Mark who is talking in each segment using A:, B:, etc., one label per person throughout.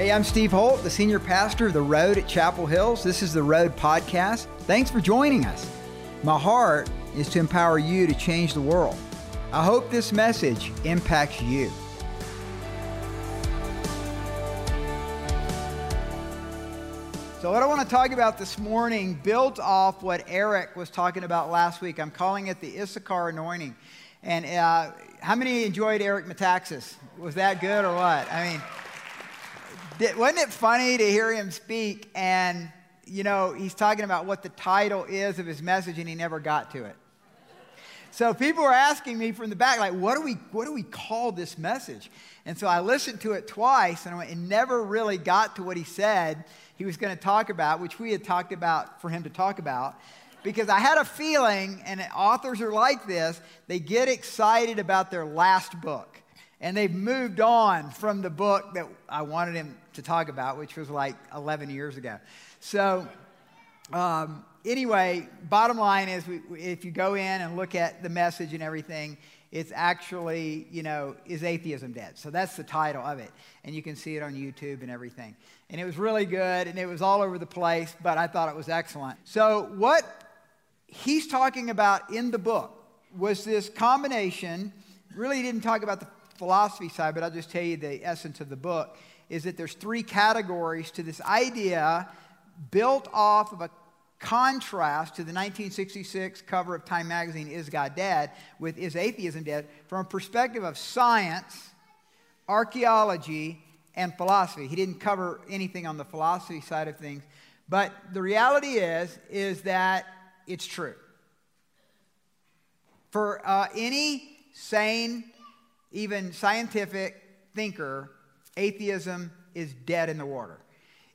A: Hey, I'm Steve Holt, the senior pastor of The Road at Chapel Hills. This is The Road Podcast. Thanks for joining us. My heart is to empower you to change the world. I hope this message impacts you. So, what I want to talk about this morning builds off what Eric was talking about last week. I'm calling it the Issachar anointing. And uh, how many enjoyed Eric Metaxas? Was that good or what? I mean, wasn't it funny to hear him speak and, you know, he's talking about what the title is of his message and he never got to it. So people were asking me from the back, like, what do we, what do we call this message? And so I listened to it twice and I went, it never really got to what he said he was going to talk about, which we had talked about for him to talk about. Because I had a feeling, and authors are like this, they get excited about their last book. And they've moved on from the book that I wanted him to talk about, which was like 11 years ago. So, um, anyway, bottom line is we, if you go in and look at the message and everything, it's actually, you know, is atheism dead? So that's the title of it. And you can see it on YouTube and everything. And it was really good and it was all over the place, but I thought it was excellent. So, what he's talking about in the book was this combination, really didn't talk about the philosophy side, but I'll just tell you the essence of the book is that there's three categories to this idea built off of a contrast to the 1966 cover of Time magazine, Is God Dead? with Is Atheism Dead? from a perspective of science, archaeology, and philosophy. He didn't cover anything on the philosophy side of things, but the reality is, is that it's true. For uh, any sane, even scientific thinker, atheism is dead in the water.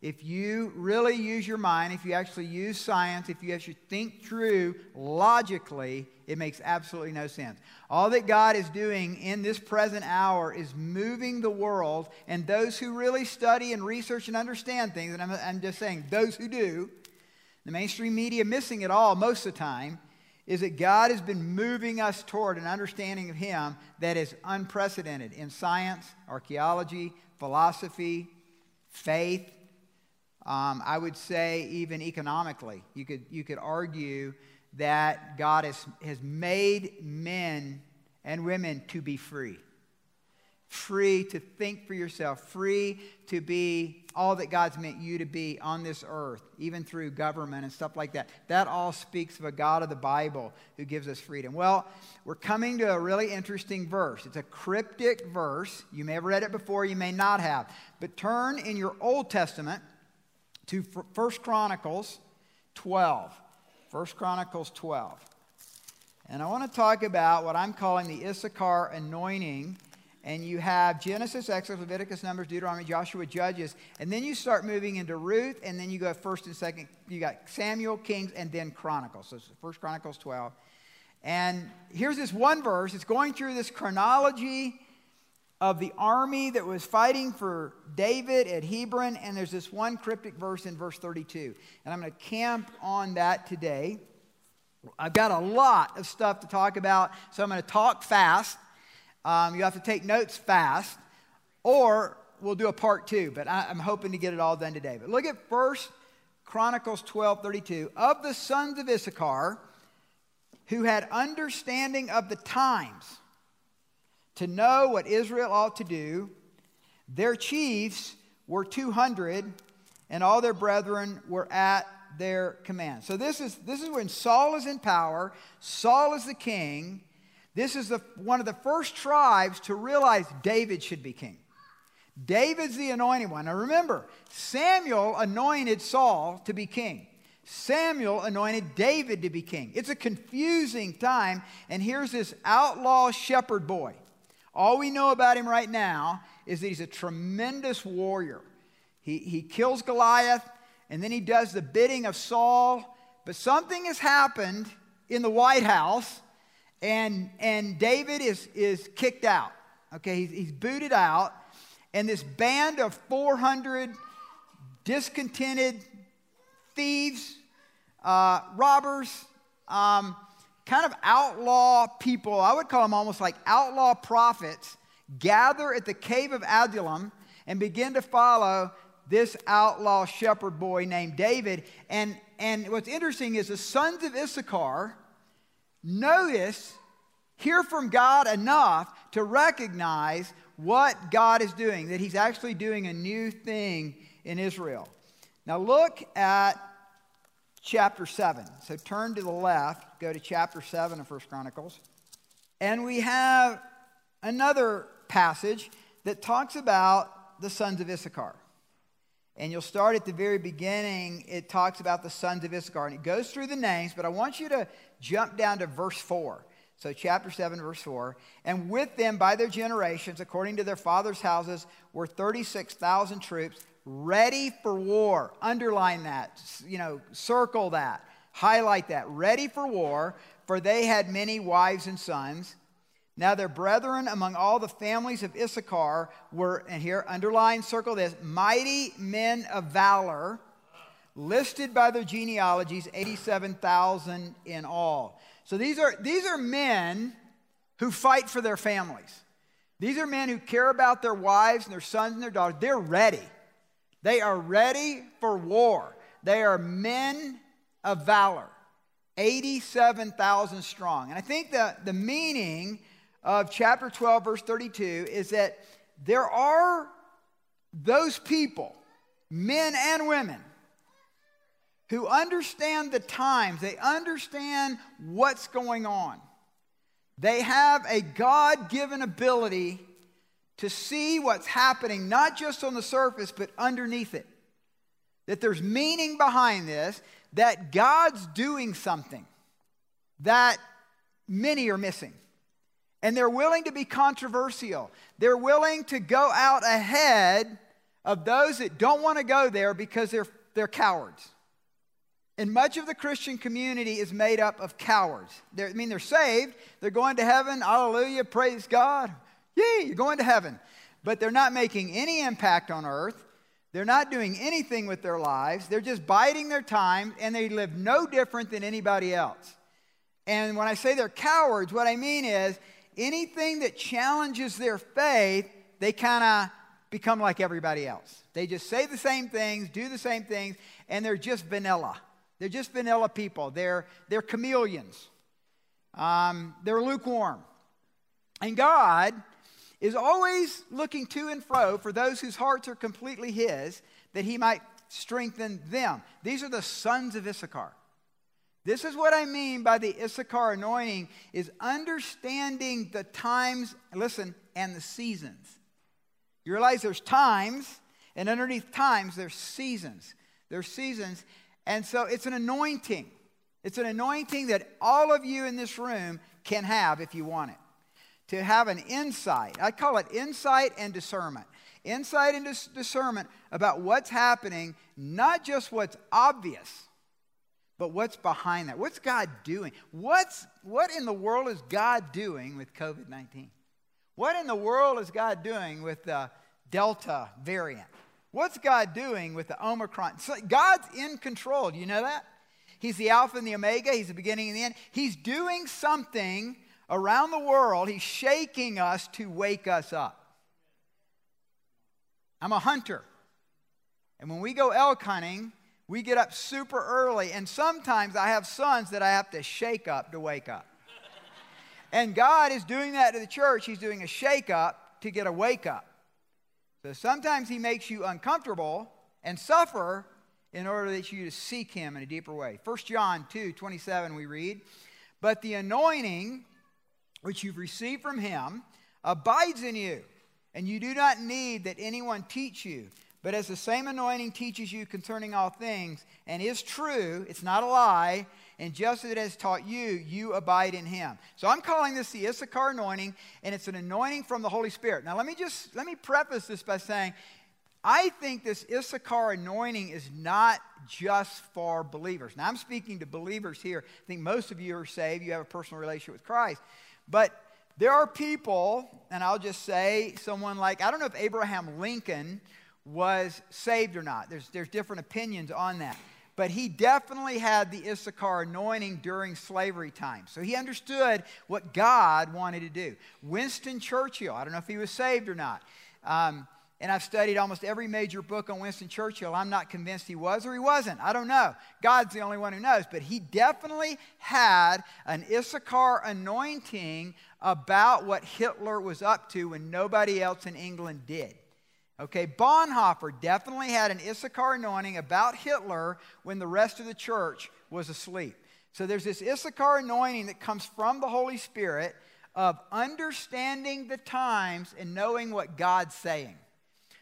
A: If you really use your mind, if you actually use science, if you actually think through logically, it makes absolutely no sense. All that God is doing in this present hour is moving the world, and those who really study and research and understand things, and I'm, I'm just saying those who do, the mainstream media missing it all most of the time, is that God has been moving us toward an understanding of Him that is unprecedented in science, archaeology, philosophy, faith. Um, I would say even economically, you could, you could argue that God has, has made men and women to be free. Free to think for yourself, free to be all that God's meant you to be on this earth, even through government and stuff like that. That all speaks of a God of the Bible who gives us freedom. Well, we're coming to a really interesting verse. It's a cryptic verse. You may have read it before, you may not have. But turn in your Old Testament to First Chronicles 12. First Chronicles 12. And I want to talk about what I'm calling the Issachar anointing and you have Genesis, Exodus, Leviticus, Numbers, Deuteronomy, Joshua, Judges, and then you start moving into Ruth, and then you go first and second. You got Samuel, Kings, and then Chronicles. So First Chronicles 12. And here's this one verse. It's going through this chronology of the army that was fighting for David at Hebron, and there's this one cryptic verse in verse 32. And I'm going to camp on that today. I've got a lot of stuff to talk about, so I'm going to talk fast. Um, you have to take notes fast, or we'll do a part two, but I, am hoping to get it all done today. But look at First Chronicles 12 32. Of the sons of Issachar, who had understanding of the times to know what Israel ought to do, their chiefs were 200, and all their brethren were at their command. So this is, this is when Saul is in power, Saul is the king, this is the, one of the first tribes to realize David should be king. David's the anointed one. Now remember, Samuel anointed Saul to be king. Samuel anointed David to be king. It's a confusing time, and here's this outlaw shepherd boy. All we know about him right now is that he's a tremendous warrior. He, he kills Goliath, and then he does the bidding of Saul. But something has happened in the White House and, and David is, is kicked out. Okay, he's, he's booted out. And this band of 400 discontented thieves, uh, robbers, um, kind of outlaw people, I would call them almost like outlaw prophets, gather at the cave of Adullam and begin to follow this outlaw shepherd boy named David. And, and what's interesting is the sons of Issachar notice, hear from God enough to recognize what God is doing, that He's actually doing a new thing in Israel. Now, look at chapter 7. So turn to the left, go to chapter 7 of First Chronicles. And we have another passage that talks about the sons of Issachar. And you'll start at the very beginning. It talks about the sons of Issachar. And it goes through the names, but I want you to jump down to verse 4. So, chapter 7, verse 4. And with them, by their generations, according to their fathers' houses, were 36,000 troops ready for war. Underline that, you know, circle that, highlight that. Ready for war, for they had many wives and sons. Now their brethren among all the families of Issachar were, and here, underline, circle this, mighty men of valor, listed by their genealogies, 87,000 in all. So these are, these are men who fight for their families. These are men who care about their wives and their sons and their daughters. They're ready. They are ready for war. They are men of valor, 87,000 strong. And I think that the meaning of chapter 12, verse 32, is that there are those people, men and women, who understand the times, they understand what's going on. They have a God given ability to see what's happening, not just on the surface, but underneath it. That there's meaning behind this, that God's doing something that many are missing. And they're willing to be controversial. They're willing to go out ahead of those that don't want to go there because they're, they're cowards. And much of the Christian community is made up of cowards. They're, I mean, they're saved, they're going to heaven, hallelujah, praise God. Yay, you're going to heaven. But they're not making any impact on earth. They're not doing anything with their lives. They're just biding their time, and they live no different than anybody else. And when I say they're cowards, what I mean is anything that challenges their faith, they kind of become like everybody else. They just say the same things, do the same things, and they're just vanilla. They're just vanilla people. They're, they're chameleons. Um, they're lukewarm. And God is always looking to and fro for those whose hearts are completely His, that He might strengthen them. These are the sons of Issachar. This is what I mean by the Issachar anointing is understanding the times, listen, and the seasons. You realize there's times, and underneath times, there's seasons. There's seasons. And so it's an anointing. It's an anointing that all of you in this room can have if you want it to have an insight. I call it insight and discernment. Insight and dis- discernment about what's happening, not just what's obvious, but what's behind that. What's God doing? What's, what in the world is God doing with COVID 19? What in the world is God doing with the Delta variant? What's God doing with the Omicron? So God's in control. Do you know that? He's the Alpha and the Omega. He's the beginning and the end. He's doing something around the world, he's shaking us to wake us up. I'm a hunter. And when we go elk hunting, we get up super early. And sometimes I have sons that I have to shake up to wake up. and God is doing that to the church. He's doing a shake up to get a wake up. So sometimes He makes you uncomfortable and suffer in order that you to seek Him in a deeper way. 1 John 2 27, we read, But the anointing which you've received from him abides in you, and you do not need that anyone teach you. But as the same anointing teaches you concerning all things, and is true, it's not a lie, and just as it has taught you, you abide in him. So I'm calling this the Issachar anointing, and it's an anointing from the Holy Spirit. Now let me just let me preface this by saying, I think this Issachar anointing is not just for believers. Now I'm speaking to believers here. I think most of you are saved, you have a personal relationship with Christ. But there are people, and I'll just say someone like, I don't know if Abraham Lincoln was saved or not. There's, there's different opinions on that. But he definitely had the Issachar anointing during slavery time. So he understood what God wanted to do. Winston Churchill, I don't know if he was saved or not. Um, and I've studied almost every major book on Winston Churchill. I'm not convinced he was or he wasn't. I don't know. God's the only one who knows. But he definitely had an Issachar anointing about what Hitler was up to when nobody else in England did. Okay, Bonhoeffer definitely had an Issachar anointing about Hitler when the rest of the church was asleep. So there's this Issachar anointing that comes from the Holy Spirit of understanding the times and knowing what God's saying.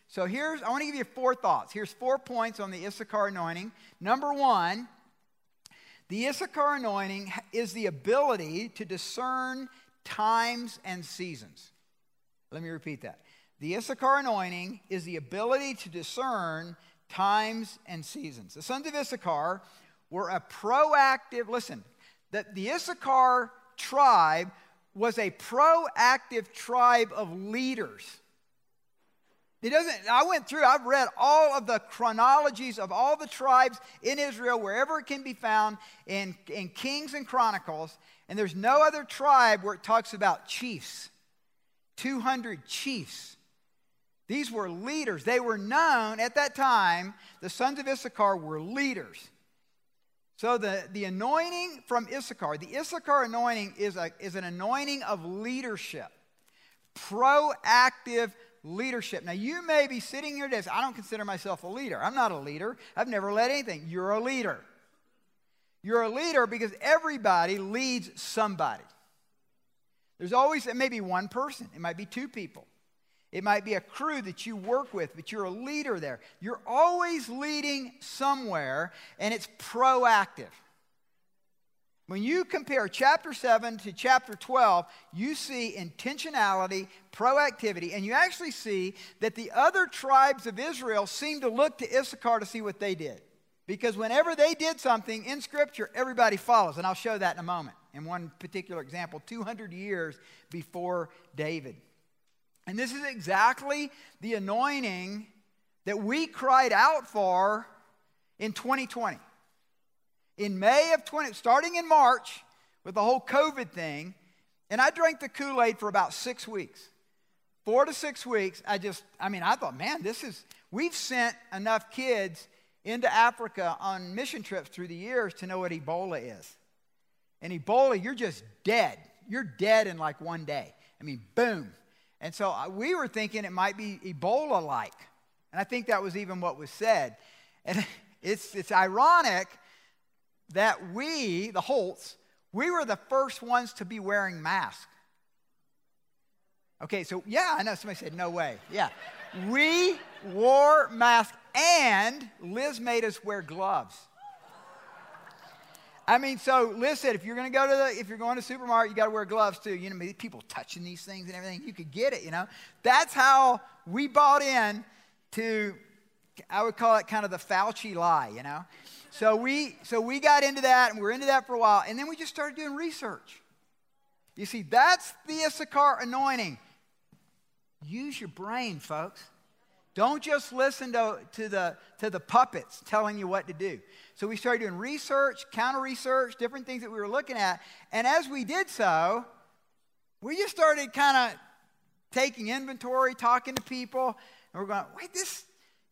A: So here's, I want to give you four thoughts. Here's four points on the Issachar anointing. Number one, the Issachar anointing is the ability to discern times and seasons. Let me repeat that. The Issachar anointing is the ability to discern times and seasons. The sons of Issachar were a proactive, listen, that the Issachar tribe was a proactive tribe of leaders. It doesn't, I went through, I've read all of the chronologies of all the tribes in Israel, wherever it can be found in, in Kings and Chronicles, and there's no other tribe where it talks about chiefs. 200 chiefs. These were leaders. They were known at that time, the sons of Issachar were leaders. So the, the anointing from Issachar, the Issachar anointing is, a, is an anointing of leadership, proactive leadership. Now, you may be sitting here today. I don't consider myself a leader. I'm not a leader. I've never led anything. You're a leader. You're a leader because everybody leads somebody. There's always it may be one person, it might be two people. It might be a crew that you work with, but you're a leader there. You're always leading somewhere, and it's proactive. When you compare chapter 7 to chapter 12, you see intentionality, proactivity, and you actually see that the other tribes of Israel seem to look to Issachar to see what they did. Because whenever they did something in Scripture, everybody follows. And I'll show that in a moment. In one particular example, 200 years before David. And this is exactly the anointing that we cried out for in 2020. In May of 20, starting in March with the whole COVID thing, and I drank the Kool Aid for about six weeks. Four to six weeks, I just, I mean, I thought, man, this is, we've sent enough kids into Africa on mission trips through the years to know what Ebola is. And Ebola, you're just dead. You're dead in like one day. I mean, boom, and so uh, we were thinking it might be Ebola like. And I think that was even what was said. And it's, it's ironic that we, the Holts, we were the first ones to be wearing masks. Okay, so yeah, I know somebody said, no way. Yeah. we wore masks and Liz made us wear gloves. I mean, so listen, if you're going to go to the, if you're going to supermarket, you got to wear gloves too. You know, people touching these things and everything. You could get it, you know. That's how we bought in to, I would call it kind of the Fauci lie, you know. So we, so we got into that and we we're into that for a while. And then we just started doing research. You see, that's the Issachar anointing. Use your brain, folks. Don't just listen to, to, the, to the puppets telling you what to do. So we started doing research, counter research, different things that we were looking at. And as we did so, we just started kind of taking inventory, talking to people, and we're going, wait, this,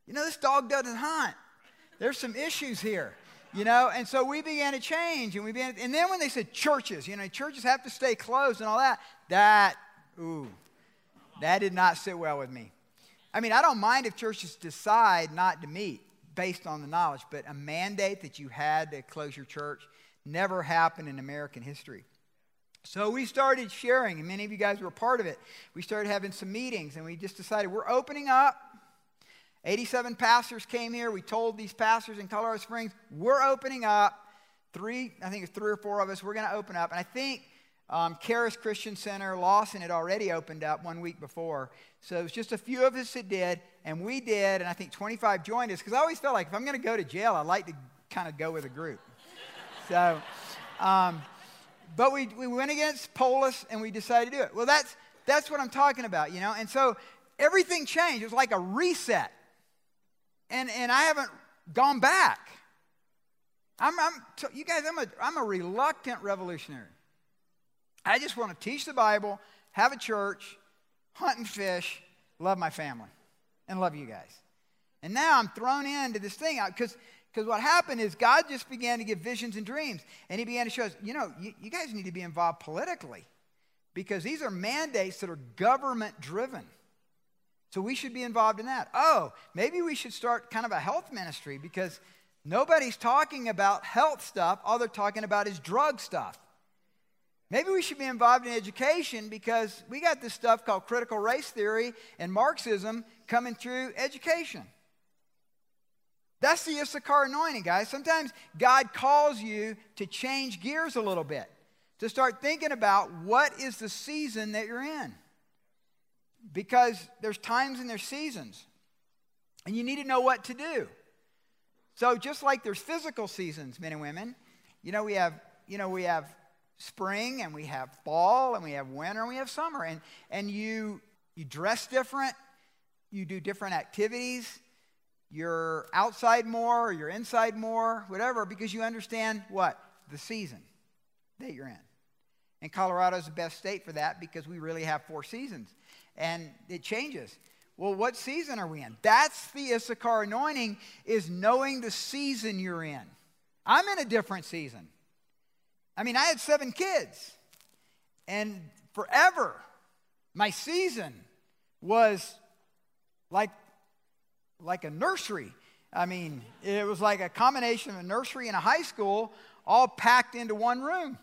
A: you know, this dog doesn't hunt. There's some issues here, you know? And so we began to change, and we began, and then when they said churches, you know, churches have to stay closed and all that, that, ooh, that did not sit well with me. I mean, I don't mind if churches decide not to meet based on the knowledge, but a mandate that you had to close your church never happened in American history. So we started sharing, and many of you guys were part of it. We started having some meetings, and we just decided we're opening up. 87 pastors came here. We told these pastors in Colorado Springs, we're opening up. Three, I think it's three or four of us, we're going to open up. And I think um, Charis Christian Center, Lawson had already opened up one week before. So it was just a few of us that did, and we did, and I think 25 joined us because I always felt like if I'm going to go to jail, I like to kind of go with a group. so, um, but we, we went against Polis and we decided to do it. Well, that's, that's what I'm talking about, you know? And so everything changed. It was like a reset. And, and I haven't gone back. I'm, I'm you guys, I'm a, I'm a reluctant revolutionary. I just want to teach the Bible, have a church, hunt and fish, love my family. and love you guys. And now I'm thrown into this thing because because what happened is God just began to give visions and dreams. And he began to show us, you know, you, you guys need to be involved politically because these are mandates that are government driven. So we should be involved in that. Oh, maybe we should start kind of a health ministry because nobody's talking about health stuff. All they're talking about is drug stuff. Maybe we should be involved in education because we got this stuff called critical race theory and Marxism coming through education. That's the Issachar anointing, guys. Sometimes God calls you to change gears a little bit, to start thinking about what is the season that you're in. Because there's times and there's seasons, and you need to know what to do. So just like there's physical seasons, men and women, you know, we have, you know, we have spring and we have fall and we have winter and we have summer. And, and you, you dress different, you do different activities you're outside more or you're inside more, whatever, because you understand what? The season that you're in. And Colorado is the best state for that because we really have four seasons. And it changes. Well, what season are we in? That's the Issachar anointing, is knowing the season you're in. I'm in a different season. I mean, I had seven kids, and forever, my season was like like a nursery. I mean, it was like a combination of a nursery and a high school all packed into one room.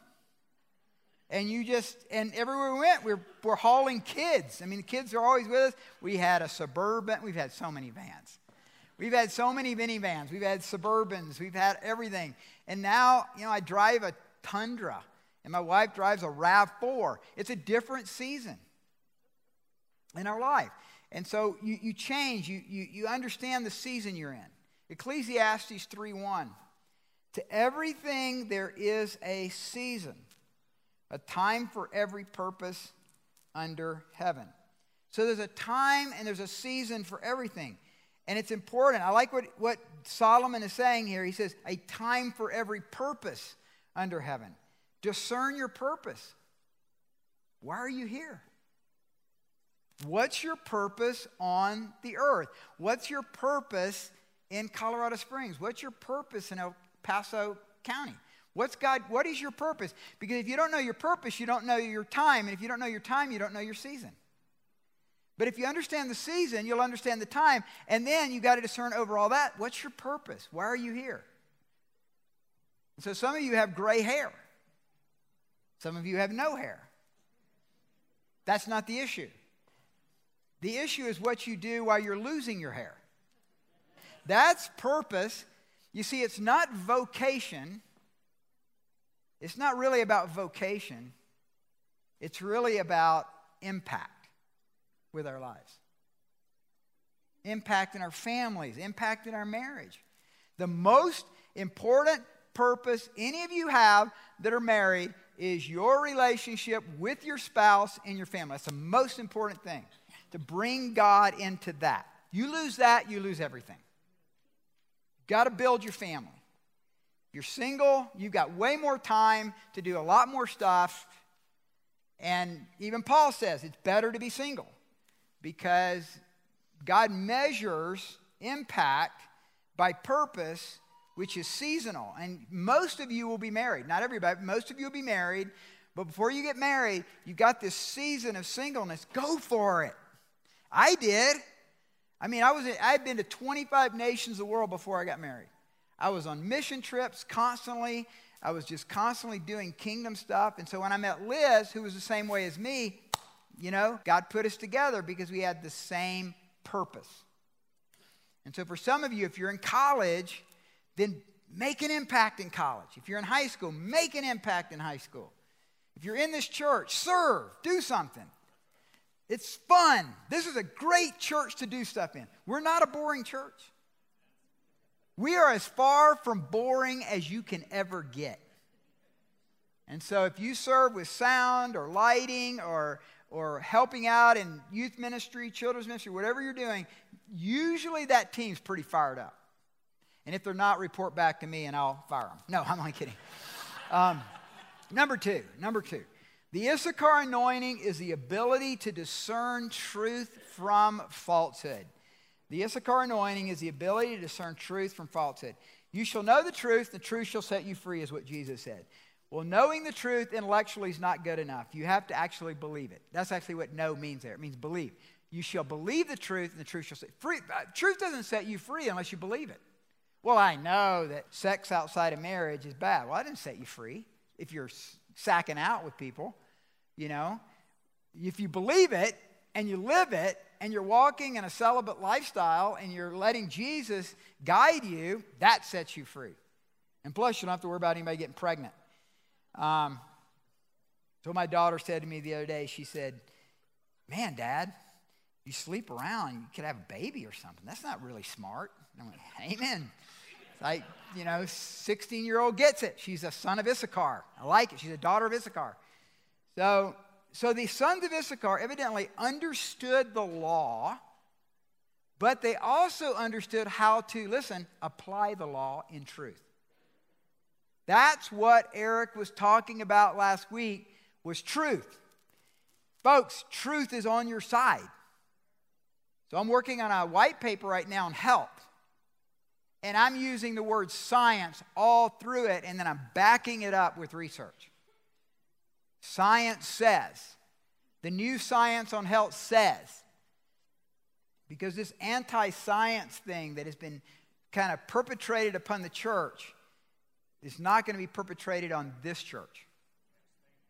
A: And you just, and everywhere we went, we're, we're hauling kids. I mean, the kids are always with us. We had a Suburban, we've had so many vans. We've had so many minivans. We've had Suburbans. We've had everything. And now, you know, I drive a Tundra, and my wife drives a RAV4. It's a different season in our life. And so you, you change, you, you, you understand the season you're in. Ecclesiastes 3:1. To everything there is a season, a time for every purpose under heaven. So there's a time and there's a season for everything. And it's important. I like what, what Solomon is saying here. He says, a time for every purpose under heaven. Discern your purpose. Why are you here? What's your purpose on the earth? What's your purpose in Colorado Springs? What's your purpose in El Paso County? What's God, what is your purpose? Because if you don't know your purpose, you don't know your time. And if you don't know your time, you don't know your season. But if you understand the season, you'll understand the time. And then you got to discern over all that what's your purpose? Why are you here? So some of you have gray hair, some of you have no hair. That's not the issue. The issue is what you do while you're losing your hair. That's purpose. You see, it's not vocation. It's not really about vocation. It's really about impact with our lives. Impact in our families, impact in our marriage. The most important purpose any of you have that are married is your relationship with your spouse and your family. That's the most important thing to bring God into that. You lose that, you lose everything. You've got to build your family. You're single, you've got way more time to do a lot more stuff. And even Paul says it's better to be single because God measures impact by purpose, which is seasonal. And most of you will be married. Not everybody, most of you will be married. But before you get married, you've got this season of singleness. Go for it. I did. I mean, I was I had been to 25 nations of the world before I got married. I was on mission trips constantly. I was just constantly doing kingdom stuff. And so when I met Liz, who was the same way as me, you know, God put us together because we had the same purpose. And so for some of you, if you're in college, then make an impact in college. If you're in high school, make an impact in high school. If you're in this church, serve, do something. It's fun. This is a great church to do stuff in. We're not a boring church. We are as far from boring as you can ever get. And so if you serve with sound or lighting or, or helping out in youth ministry, children's ministry, whatever you're doing, usually that team's pretty fired up. And if they're not, report back to me and I'll fire them. No, I'm only kidding. Um, number two, number two. The Issachar anointing is the ability to discern truth from falsehood. The Issachar anointing is the ability to discern truth from falsehood. You shall know the truth, the truth shall set you free, is what Jesus said. Well, knowing the truth intellectually is not good enough. You have to actually believe it. That's actually what know means there. It means believe. You shall believe the truth, and the truth shall set free. Uh, truth doesn't set you free unless you believe it. Well, I know that sex outside of marriage is bad. Well, I didn't set you free if you're sacking out with people, you know. If you believe it and you live it and you're walking in a celibate lifestyle and you're letting Jesus guide you, that sets you free. And plus, you don't have to worry about anybody getting pregnant. Um, so my daughter said to me the other day, she said, Man, Dad, you sleep around, you could have a baby or something. That's not really smart. And I went, Amen. Like, you know, 16 year old gets it. She's a son of Issachar. I like it. She's a daughter of Issachar. So, so the sons of Issachar evidently understood the law, but they also understood how to, listen, apply the law in truth. That's what Eric was talking about last week was truth. Folks, truth is on your side. So I'm working on a white paper right now on health. And I'm using the word science all through it, and then I'm backing it up with research. Science says, the new science on health says, because this anti science thing that has been kind of perpetrated upon the church is not going to be perpetrated on this church.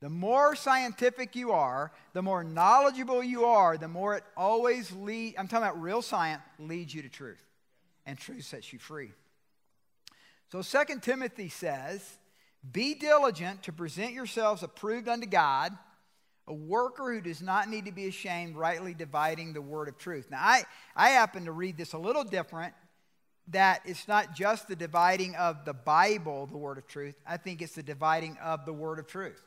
A: The more scientific you are, the more knowledgeable you are, the more it always leads, I'm talking about real science, leads you to truth. And truth sets you free. So 2 Timothy says, Be diligent to present yourselves approved unto God, a worker who does not need to be ashamed, rightly dividing the word of truth. Now, I, I happen to read this a little different that it's not just the dividing of the Bible, the word of truth. I think it's the dividing of the word of truth.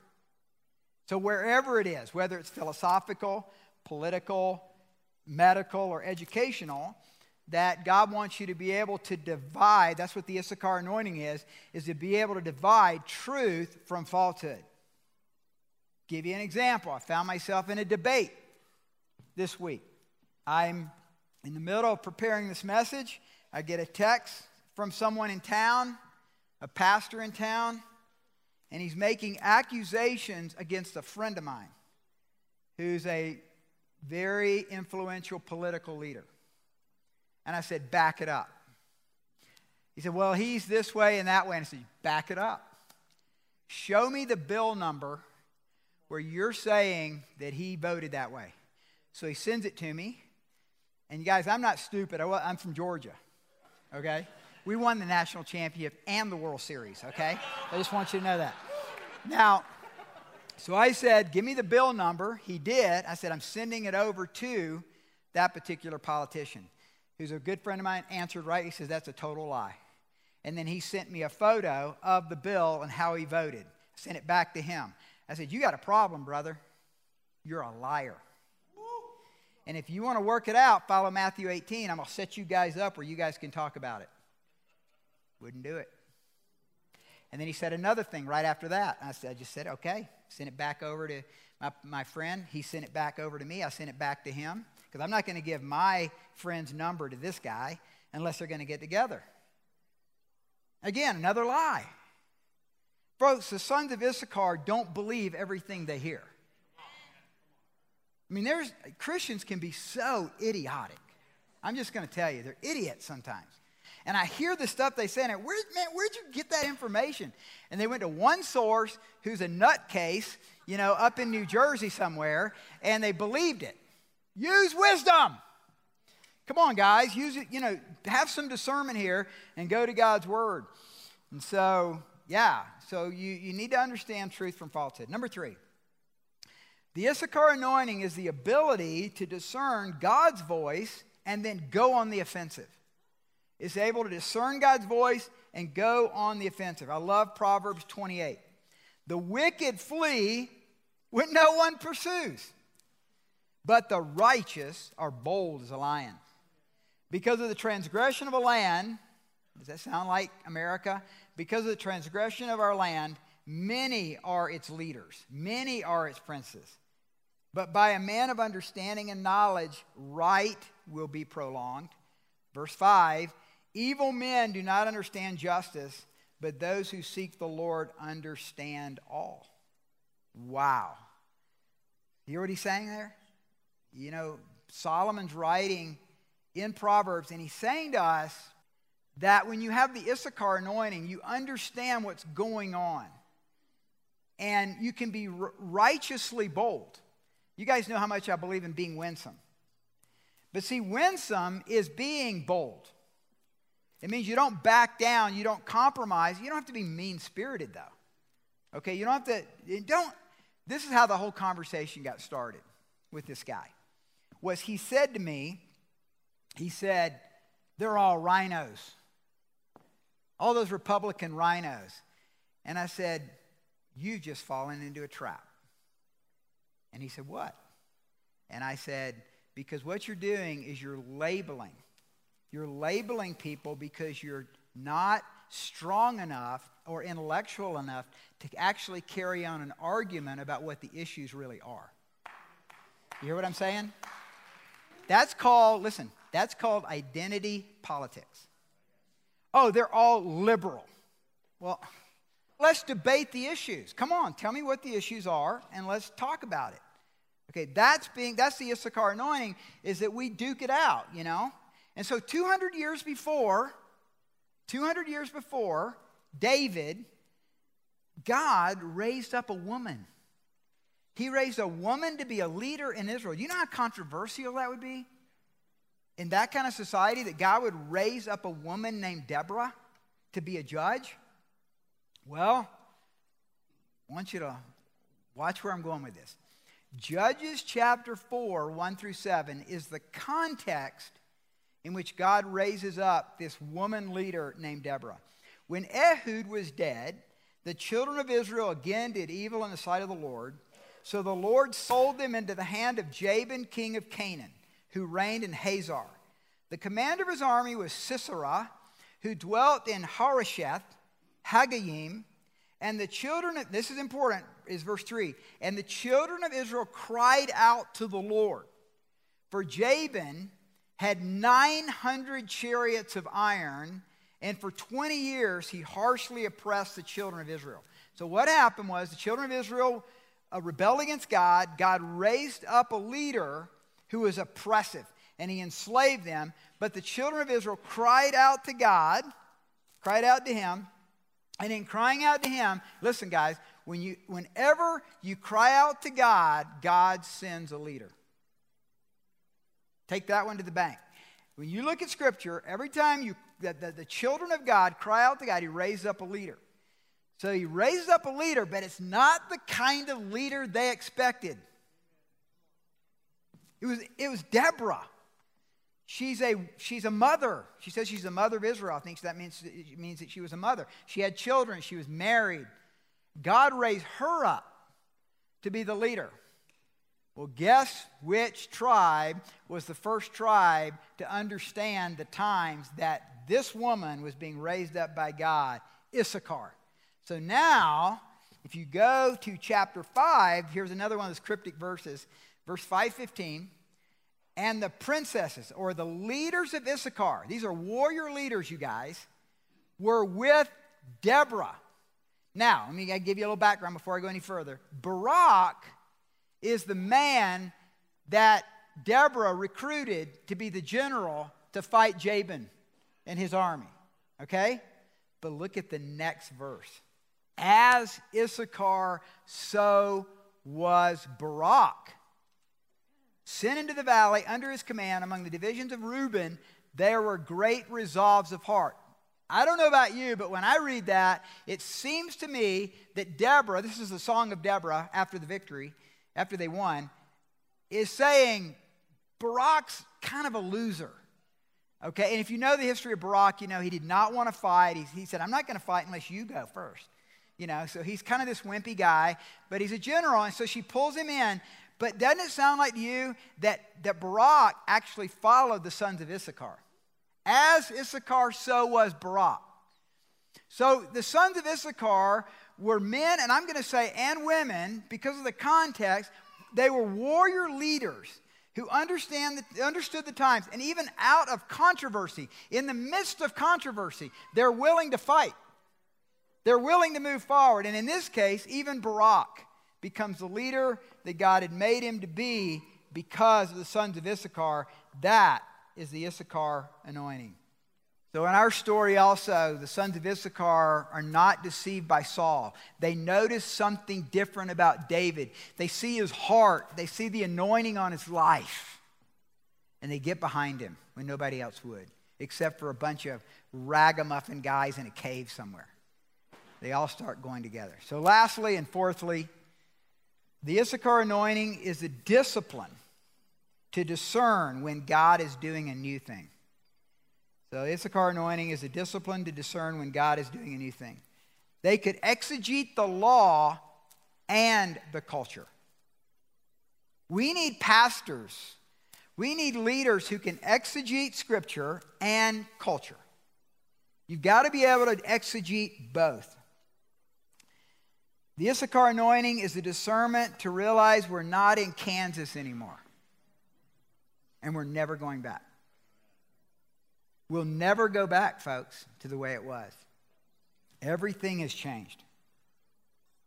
A: So, wherever it is, whether it's philosophical, political, medical, or educational, that God wants you to be able to divide, that's what the Issachar anointing is, is to be able to divide truth from falsehood. Give you an example. I found myself in a debate this week. I'm in the middle of preparing this message, I get a text from someone in town, a pastor in town, and he's making accusations against a friend of mine who's a very influential political leader. And I said, back it up. He said, well, he's this way and that way. And I said, back it up. Show me the bill number where you're saying that he voted that way. So he sends it to me. And you guys, I'm not stupid. I'm from Georgia okay? We won the national championship and the World Series, okay? I just want you to know that. Now, so I said, Give me the bill number. He did. I said, I'm sending it over to that particular politician, who's a good friend of mine, answered right. He says, That's a total lie. And then he sent me a photo of the bill and how he voted. I sent it back to him. I said, You got a problem, brother. You're a liar. And if you want to work it out, follow Matthew 18. I'm going to set you guys up where you guys can talk about it. Wouldn't do it. And then he said another thing right after that. I, said, I just said, okay, send it back over to my, my friend. He sent it back over to me. I sent it back to him because I'm not going to give my friend's number to this guy unless they're going to get together. Again, another lie. Folks, the sons of Issachar don't believe everything they hear. I mean, there's Christians can be so idiotic. I'm just going to tell you, they're idiots sometimes. And I hear the stuff they say, and Where, man, where'd you get that information? And they went to one source who's a nutcase, you know, up in New Jersey somewhere, and they believed it. Use wisdom. Come on, guys, use it, you know, have some discernment here and go to God's word. And so, yeah, so you, you need to understand truth from falsehood. Number three. The Issachar anointing is the ability to discern God's voice and then go on the offensive. It's able to discern God's voice and go on the offensive. I love Proverbs 28. The wicked flee when no one pursues, but the righteous are bold as a lion. Because of the transgression of a land, does that sound like America? Because of the transgression of our land, many are its leaders, many are its princes. But by a man of understanding and knowledge, right will be prolonged. Verse 5 Evil men do not understand justice, but those who seek the Lord understand all. Wow. You hear what he's saying there? You know, Solomon's writing in Proverbs, and he's saying to us that when you have the Issachar anointing, you understand what's going on. And you can be righteously bold. You guys know how much I believe in being winsome. But see, winsome is being bold. It means you don't back down, you don't compromise. You don't have to be mean spirited, though. Okay, you don't have to, don't. This is how the whole conversation got started with this guy. Was he said to me, he said, they're all RINOs, All those Republican RINOs. And I said, You've just fallen into a trap. And he said, What? And I said, Because what you're doing is you're labeling. You're labeling people because you're not strong enough or intellectual enough to actually carry on an argument about what the issues really are. You hear what I'm saying? That's called, listen, that's called identity politics. Oh, they're all liberal. Well, let's debate the issues. Come on, tell me what the issues are and let's talk about it. Okay, that's being that's the Issachar anointing is that we duke it out, you know? And so 200 years before 200 years before David God raised up a woman. He raised a woman to be a leader in Israel. You know how controversial that would be? in that kind of society that God would raise up a woman named Deborah to be a judge? Well, I want you to watch where I'm going with this. Judges chapter 4, 1 through 7, is the context in which God raises up this woman leader named Deborah. When Ehud was dead, the children of Israel again did evil in the sight of the Lord. So the Lord sold them into the hand of Jabin, king of Canaan who reigned in Hazor. The commander of his army was Sisera, who dwelt in Harosheth, Hagoyim, and the children of, this is important, is verse 3. And the children of Israel cried out to the Lord. For Jabin had 900 chariots of iron, and for 20 years he harshly oppressed the children of Israel. So what happened was the children of Israel uh, rebelled against God. God raised up a leader who was oppressive, and he enslaved them. But the children of Israel cried out to God, cried out to him, and in crying out to him, listen, guys, when you, whenever you cry out to God, God sends a leader. Take that one to the bank. When you look at Scripture, every time you, the, the, the children of God cry out to God, He raises up a leader. So He raises up a leader, but it's not the kind of leader they expected. It was, it was Deborah. She's a, she's a mother. She says she's a mother of Israel. I think that means, means that she was a mother. She had children. She was married. God raised her up to be the leader. Well, guess which tribe was the first tribe to understand the times that this woman was being raised up by God? Issachar. So now, if you go to chapter 5, here's another one of those cryptic verses. Verse 515 and the princesses or the leaders of Issachar, these are warrior leaders, you guys, were with Deborah. Now, let me give you a little background before I go any further. Barak is the man that Deborah recruited to be the general to fight Jabin and his army. Okay? But look at the next verse. As Issachar, so was Barak sent into the valley under his command among the divisions of Reuben, there were great resolves of heart. I don't know about you, but when I read that, it seems to me that Deborah, this is the song of Deborah after the victory, after they won, is saying Barak's kind of a loser. Okay, and if you know the history of Barak, you know he did not want to fight. He, he said, I'm not going to fight unless you go first. You know, so he's kind of this wimpy guy, but he's a general, and so she pulls him in. But doesn't it sound like to you that, that Barak actually followed the sons of Issachar? As Issachar, so was Barak. So the sons of Issachar were men, and I'm going to say, and women, because of the context, they were warrior leaders. who understand the, understood the times, and even out of controversy, in the midst of controversy, they're willing to fight. They're willing to move forward. And in this case, even Barak becomes the leader that God had made him to be because of the sons of Issachar. That is the Issachar anointing. So, in our story, also, the sons of Issachar are not deceived by Saul. They notice something different about David. They see his heart, they see the anointing on his life, and they get behind him when nobody else would, except for a bunch of ragamuffin guys in a cave somewhere. They all start going together. So, lastly and fourthly, the Issachar anointing is a discipline to discern when God is doing a new thing. So, Issachar anointing is a discipline to discern when God is doing a new thing. They could exegete the law and the culture. We need pastors. We need leaders who can exegete scripture and culture. You've got to be able to exegete both. The Issachar anointing is the discernment to realize we're not in Kansas anymore. And we're never going back. We'll never go back, folks, to the way it was. Everything has changed.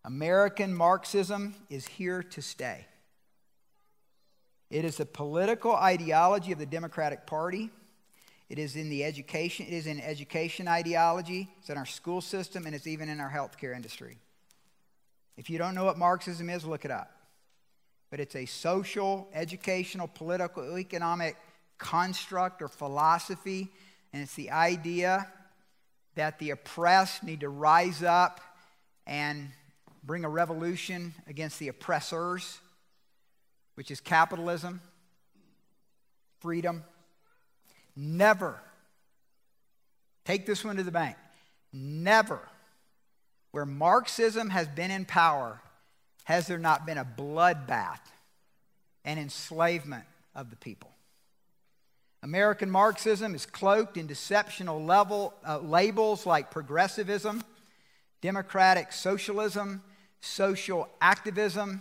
A: American Marxism is here to stay. It is the political ideology of the Democratic Party. It is in the education, it is in education ideology, it's in our school system, and it's even in our healthcare industry. If you don't know what Marxism is, look it up. But it's a social, educational, political, economic construct or philosophy and it's the idea that the oppressed need to rise up and bring a revolution against the oppressors, which is capitalism, freedom. Never, take this one to the bank, never, where Marxism has been in power, has there not been a bloodbath and enslavement of the people. American Marxism is cloaked in deceptional level, uh, labels like progressivism, democratic socialism, social activism,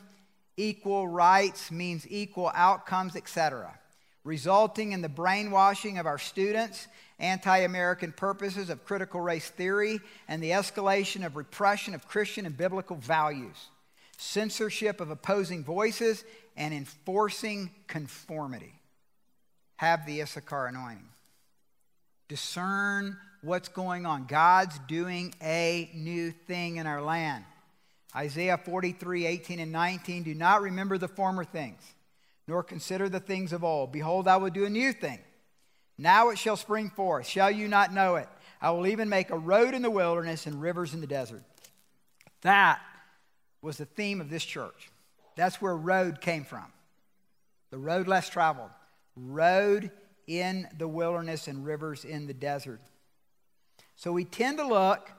A: equal rights means equal outcomes, etc., resulting in the brainwashing of our students, anti American purposes of critical race theory, and the escalation of repression of Christian and biblical values, censorship of opposing voices, and enforcing conformity have the Issachar anointing. Discern what's going on. God's doing a new thing in our land. Isaiah 43, 18 and 19. Do not remember the former things, nor consider the things of old. Behold, I will do a new thing. Now it shall spring forth. Shall you not know it? I will even make a road in the wilderness and rivers in the desert. That was the theme of this church. That's where road came from. The road less traveled road in the wilderness and rivers in the desert. So we tend to look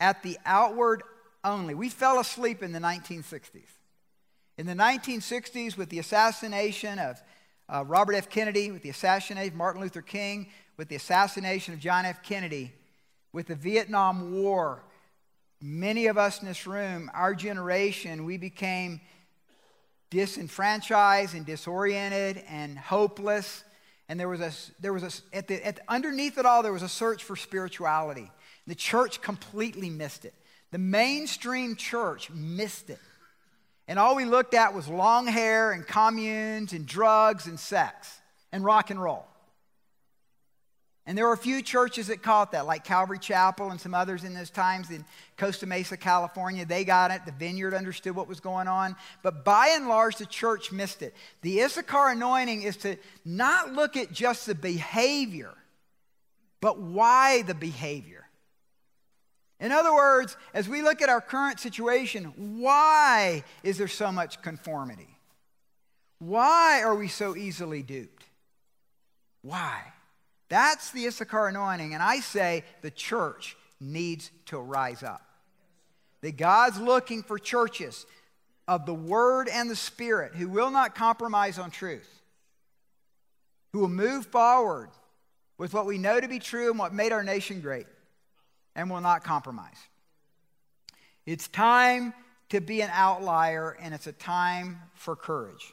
A: at the outward only. We fell asleep in the 1960s. In the 1960s, with the assassination of uh, Robert F. Kennedy, with the assassination of Martin Luther King, with the assassination of John F. Kennedy, with the Vietnam War, many of us in this room, our generation, we became disenfranchised and disoriented and hopeless. And there was a, there was a at the, at the, underneath it all, there was a search for spirituality. The church completely missed it. The mainstream church missed it. And all we looked at was long hair and communes and drugs and sex and rock and roll. And there were a few churches that caught that, like Calvary Chapel and some others in those times in Costa Mesa, California. They got it. The vineyard understood what was going on. But by and large, the church missed it. The Issachar anointing is to not look at just the behavior, but why the behavior. In other words, as we look at our current situation, why is there so much conformity? Why are we so easily duped? Why? That's the Issachar anointing. And I say the church needs to rise up. That God's looking for churches of the Word and the Spirit who will not compromise on truth, who will move forward with what we know to be true and what made our nation great, and will not compromise. It's time to be an outlier, and it's a time for courage.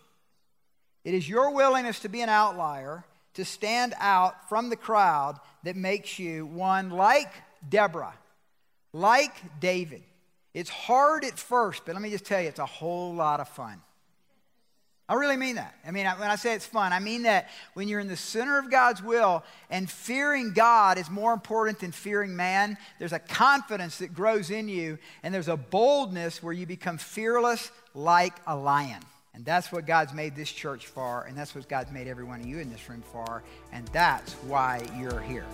A: It is your willingness to be an outlier, to stand out from the crowd, that makes you one like Deborah, like David. It's hard at first, but let me just tell you, it's a whole lot of fun. I really mean that. I mean, when I say it's fun, I mean that when you're in the center of God's will and fearing God is more important than fearing man, there's a confidence that grows in you and there's a boldness where you become fearless like a lion. And that's what God's made this church for, and that's what God's made every one of you in this room for, and that's why you're here.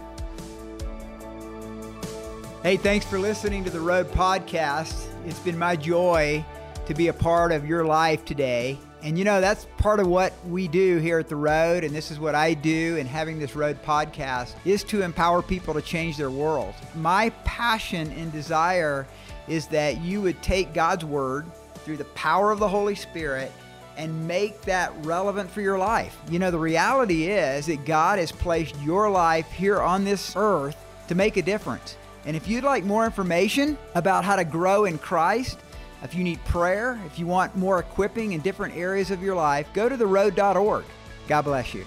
A: Hey, thanks for listening to the Road Podcast. It's been my joy to be a part of your life today. And you know, that's part of what we do here at The Road, and this is what I do in having this Road podcast, is to empower people to change their world. My passion and desire is that you would take God's Word through the power of the Holy Spirit and make that relevant for your life. You know, the reality is that God has placed your life here on this earth to make a difference. And if you'd like more information about how to grow in Christ, if you need prayer, if you want more equipping in different areas of your life, go to theroad.org. God bless you.